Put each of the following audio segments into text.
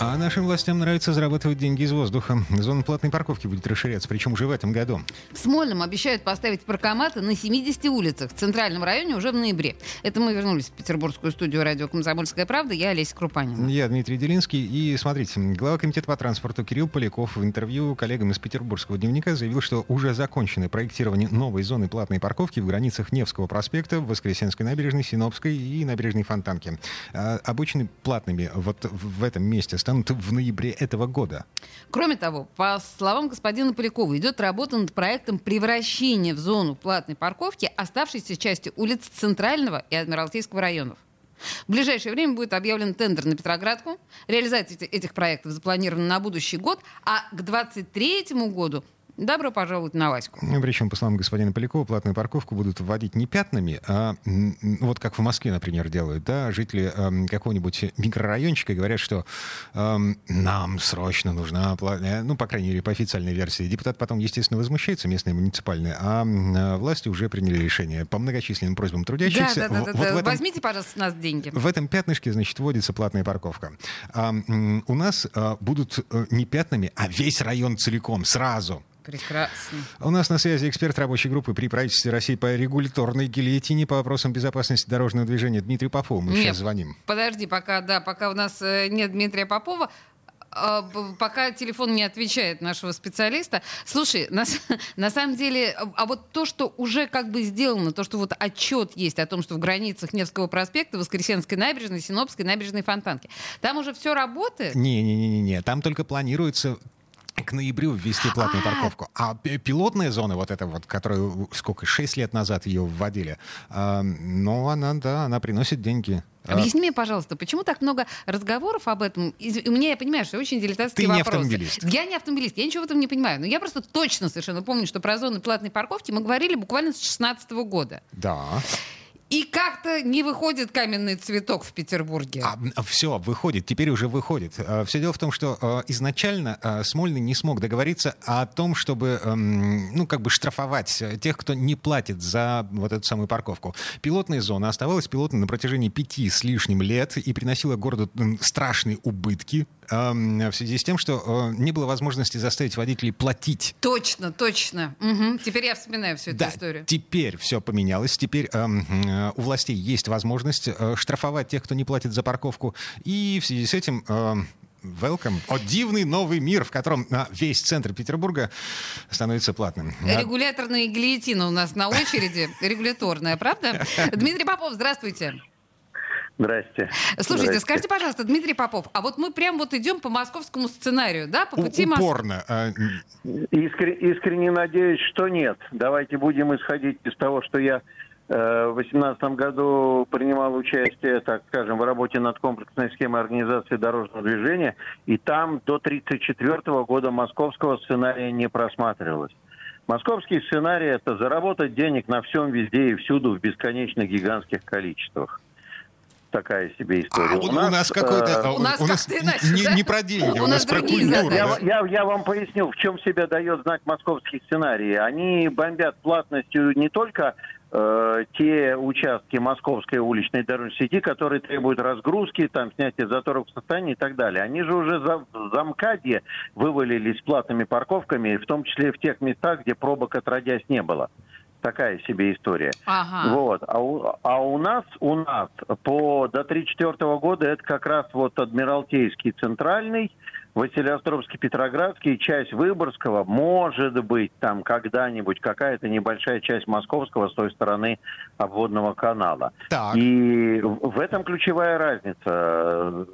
А нашим властям нравится зарабатывать деньги из воздуха. Зона платной парковки будет расширяться, причем уже в этом году. В Смольном обещают поставить паркоматы на 70 улицах в центральном районе уже в ноябре. Это мы вернулись в петербургскую студию радио «Комсомольская правда». Я Олеся Крупанина. Я Дмитрий Делинский. И смотрите, глава комитета по транспорту Кирилл Поляков в интервью коллегам из петербургского дневника заявил, что уже закончено проектирование новой зоны платной парковки в границах Невского проспекта, Воскресенской набережной, Синопской и набережной Фонтанки. А, обычно платными вот в этом месте станут в ноябре этого года. Кроме того, по словам господина Полякова, идет работа над проектом превращения в зону платной парковки оставшейся части улиц Центрального и Адмиралтейского районов. В ближайшее время будет объявлен тендер на Петроградку. Реализация этих проектов запланирована на будущий год, а к 2023 году Добро пожаловать на Ваську. Ну, причем, по словам господина Полякова, платную парковку будут вводить не пятнами, а вот как в Москве, например, делают, да, жители э, какого-нибудь микрорайончика говорят, что э, нам срочно нужна платная, ну, по крайней мере, по официальной версии. Депутат потом, естественно, возмущается, местные муниципальные, а э, власти уже приняли решение по многочисленным просьбам трудящихся. Да, да, да, вот да. Этом, Возьмите, пожалуйста, с нас деньги. В этом пятнышке, значит, вводится платная парковка. А, у нас а, будут э, не пятнами, а весь район целиком, сразу. Прекрасно. У нас на связи эксперт рабочей группы при правительстве России по регуляторной гильотине по вопросам безопасности дорожного движения Дмитрий Попов. Мы нет, сейчас звоним. Подожди, пока, да, пока у нас э, нет Дмитрия Попова, а, пока телефон не отвечает нашего специалиста. Слушай, на, на самом деле, а вот то, что уже как бы сделано, то, что вот отчет есть о том, что в границах Невского проспекта, Воскресенской набережной, Синопской набережной Фонтанки, там уже все работает? Не-не-не, там только планируется к ноябрю ввести платную а. парковку. А пилотная зона, вот эта вот, которую сколько, 6 лет назад ее вводили, ну, она, да, она приносит деньги. А Объясни мне, пожалуйста, почему так много разговоров об этом? И у меня, я понимаю, что очень дилетантский Ты вопрос. не автомобилист. Я не автомобилист, я ничего в этом не понимаю. Но я просто точно совершенно помню, что про зоны платной парковки мы говорили буквально с 2016 года. Да. И как-то не выходит каменный цветок в Петербурге. А, все, выходит, теперь уже выходит. А, все дело в том, что а, изначально Смольный не смог договориться о том, чтобы, эм, ну, как бы штрафовать тех, кто не платит за вот эту самую парковку. Пилотная зона оставалась пилотной на протяжении пяти с лишним лет и приносила городу страшные убытки в связи с тем, что не было возможности заставить водителей платить. Точно, точно. Угу. Теперь я вспоминаю всю эту да, историю. Теперь все поменялось. Теперь э, у властей есть возможность э, штрафовать тех, кто не платит за парковку. И в связи с этим... Э, Welcome. О, дивный новый мир, в котором а, весь центр Петербурга становится платным. Регуляторная гильотина у нас на очереди. Регуляторная, правда? Дмитрий Попов, здравствуйте. Здрасте. Слушайте, Здрасте. скажите, пожалуйста, Дмитрий Попов, а вот мы прям вот идем по московскому сценарию, да, по пути Упорно. Мос... Искр... Искренне надеюсь, что нет. Давайте будем исходить из того, что я э, в 2018 году принимал участие, так скажем, в работе над комплексной схемой организации дорожного движения, и там до 1934 года московского сценария не просматривалось. Московский сценарий – это заработать денег на всем, везде и всюду в бесконечных гигантских количествах такая себе история. А, у, у нас, нас какой-то... Э, у нас, у нас иначе, не, да? не про деньги, у, у нас, нас про культуру. Я, я, я вам поясню, в чем себя дает знать московский сценарий. Они бомбят платностью не только э, те участки московской уличной дорожной сети, которые требуют разгрузки, там снятия заторов в состоянии и так далее. Они же уже за, за МКАДе вывалились платными парковками, в том числе в тех местах, где пробок отродясь не было такая себе история. Ага. Вот. А у, а у нас, у нас по до 34 года это как раз вот Адмиралтейский центральный, Василиостровский, Петроградский, часть Выборгского, может быть, там когда-нибудь какая-то небольшая часть Московского с той стороны обводного канала. Так. И в этом ключевая разница.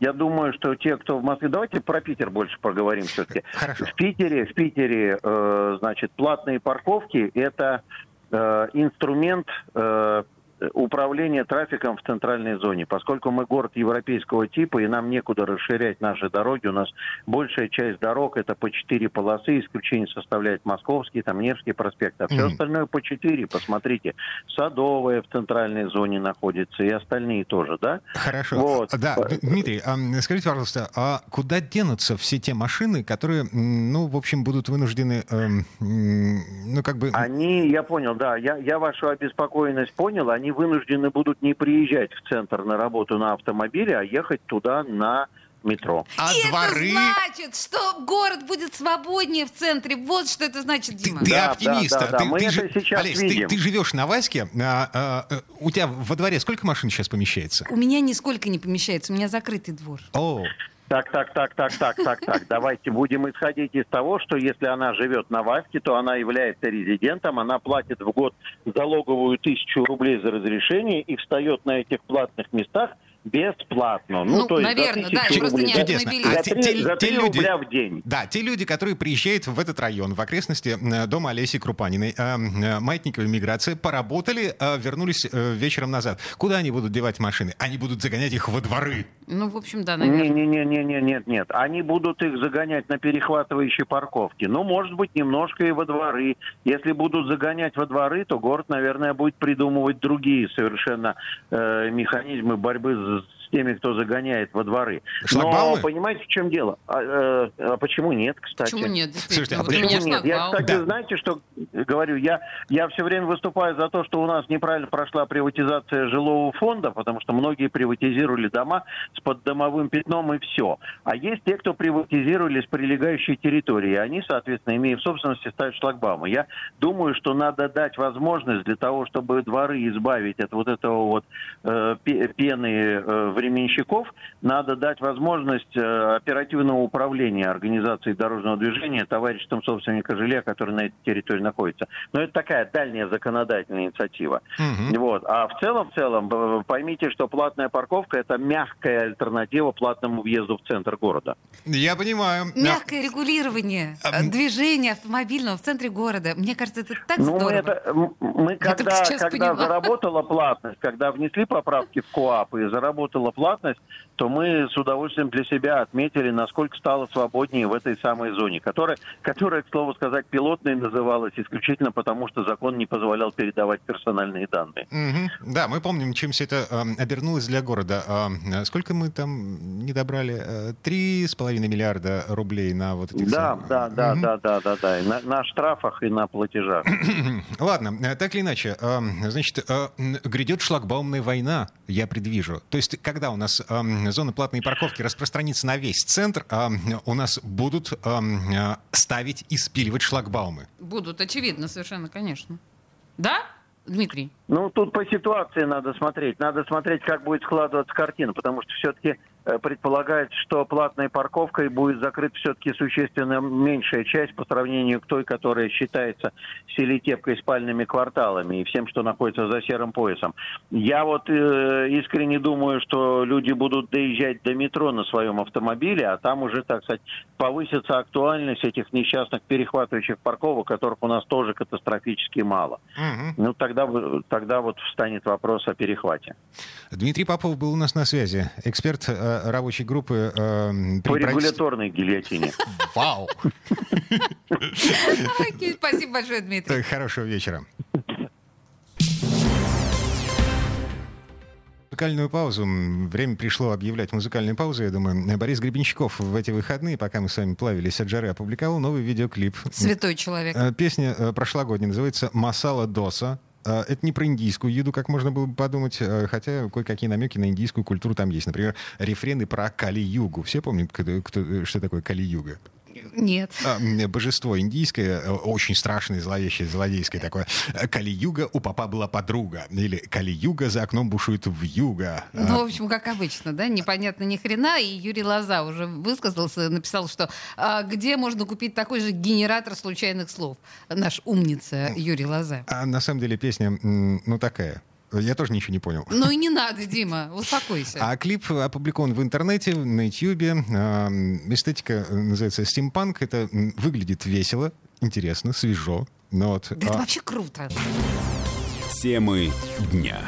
Я думаю, что те, кто в Москве... Давайте про Питер больше поговорим все-таки. Хорошо. В Питере, в Питере, э, значит, платные парковки – это э, инструмент э, управление трафиком в центральной зоне. Поскольку мы город европейского типа, и нам некуда расширять наши дороги, у нас большая часть дорог это по четыре полосы, исключение составляет Московский, там Невский проспект, а все mm-hmm. остальное по четыре. Посмотрите, Садовая в центральной зоне находится, и остальные тоже, да? Хорошо. Вот. Да, Дмитрий, скажите, пожалуйста, а куда денутся все те машины, которые, ну, в общем, будут вынуждены, эм, ну, как бы... Они, я понял, да, я, я вашу обеспокоенность понял, они вынуждены будут не приезжать в центр на работу на автомобиле, а ехать туда на метро. А и дворы... это значит, что город будет свободнее в центре. Вот что это значит, Дима. Ты, ты да, оптимист. Да, да, да. Ты, Мы ты, это сейчас Олесь, видим. Ты, ты живешь на Ваське. А, а, а, у тебя во дворе сколько машин сейчас помещается? У меня нисколько не помещается. У меня закрытый двор. О. Так, так, так, так, так, так, так. Давайте будем исходить из того, что если она живет на Ваське, то она является резидентом, она платит в год залоговую тысячу рублей за разрешение и встает на этих платных местах Бесплатно. Ну, ну то есть наверное, да, рублей. просто не Чудесно. А за 3, те, за 3 те люди, рубля в день. Да, те люди, которые приезжают в этот район, в окрестности дома Олеси Крупаниной, э, э, маятниковой миграции, поработали, э, вернулись э, вечером назад. Куда они будут девать машины? Они будут загонять их во дворы. Ну, в общем, да, наверное. Не-не-не, нет, нет. Они будут их загонять на перехватывающие парковки. Ну, может быть, немножко и во дворы. Если будут загонять во дворы, то город, наверное, будет придумывать другие совершенно э, механизмы борьбы с теми, кто загоняет во дворы. Шлагбаумы? Но понимаете, в чем дело? А, э, а почему нет, кстати? Почему нет? Слушайте, а вот почему нет? Я, кстати, да. знаете, что говорю? Я, я все время выступаю за то, что у нас неправильно прошла приватизация жилого фонда, потому что многие приватизировали дома с поддомовым пятном и все. А есть те, кто приватизировали с прилегающей территории. И они, соответственно, имея в собственности, ставят шлагбаумы. Я думаю, что надо дать возможность для того, чтобы дворы избавить от вот этого вот э, пены э, временщиков, надо дать возможность э, оперативного управления организацией дорожного движения товариществом собственника жилья, который на этой территории находится. Но это такая дальняя законодательная инициатива. Угу. Вот. А в целом, в целом, поймите, что платная парковка – это мягкая альтернатива платному въезду в центр города. Я понимаю. Мягкое регулирование а, движения автомобильного в центре города. Мне кажется, это так ну, здорово. Это, мы когда, когда заработала платность, когда внесли поправки в КОАП и заработала платность, то мы с удовольствием для себя отметили, насколько стало свободнее в этой самой зоне, которая, которая, к слову сказать, пилотной называлась исключительно потому, что закон не позволял передавать персональные данные. Угу. Да, мы помним, чем все это э, обернулось для города. Э, сколько мы там не добрали? Три с половиной миллиарда рублей на вот эти... Да, все... да, да, угу. да, да, да, да, на, на штрафах и на платежах. Ладно, э, так или иначе, э, значит, э, грядет шлагбаумная война, я предвижу. То есть, когда у нас э, зона платной парковки распространится на весь центр, э, у нас будут э, ставить и спиливать шлагбаумы. Будут, очевидно, совершенно, конечно. Да, Дмитрий? Ну, тут по ситуации надо смотреть. Надо смотреть, как будет складываться картина, потому что все-таки Э, предполагается, что платной парковкой будет закрыта все-таки существенно меньшая часть по сравнению к той, которая считается селитепкой спальными кварталами и всем, что находится за серым поясом. Я вот э, искренне думаю, что люди будут доезжать до метро на своем автомобиле, а там уже, так сказать, повысится актуальность этих несчастных перехватывающих парковок, которых у нас тоже катастрофически мало. Угу. Ну, тогда, тогда вот встанет вопрос о перехвате. Дмитрий Попов был у нас на связи, эксперт рабочей группы... Э, По правительств... регуляторной гильотине. Вау! Спасибо большое, Дмитрий. Хорошего вечера. музыкальную паузу. Время пришло объявлять музыкальную паузу, я думаю. Борис Гребенщиков в эти выходные, пока мы с вами плавились от жары, опубликовал новый видеоклип. Святой человек. Э, песня э, прошлогодняя называется «Масала Доса». А, это не про индийскую еду, как можно было бы подумать, а, хотя кое-какие намеки на индийскую культуру там есть. Например, рефрены про Кали-югу. Все помнят, кто, кто, что такое Кали-юга? Нет. А, божество индийское, э, очень страшное, зловещее, злодейское такое. Кали-юга у папа была подруга. Или Кали-юга за окном бушует в юга. Ну, в общем, как обычно, да, непонятно ни хрена. И Юрий Лоза уже высказался, написал, что а, где можно купить такой же генератор случайных слов? Наш умница Юрий Лоза. А на самом деле песня, ну, такая я тоже ничего не понял. Ну и не надо, Дима, успокойся. А клип опубликован в интернете, на Ютьюбе. Эстетика называется «Стимпанк». Это выглядит весело, интересно, свежо. Но вот, да а... это вообще круто. Темы дня.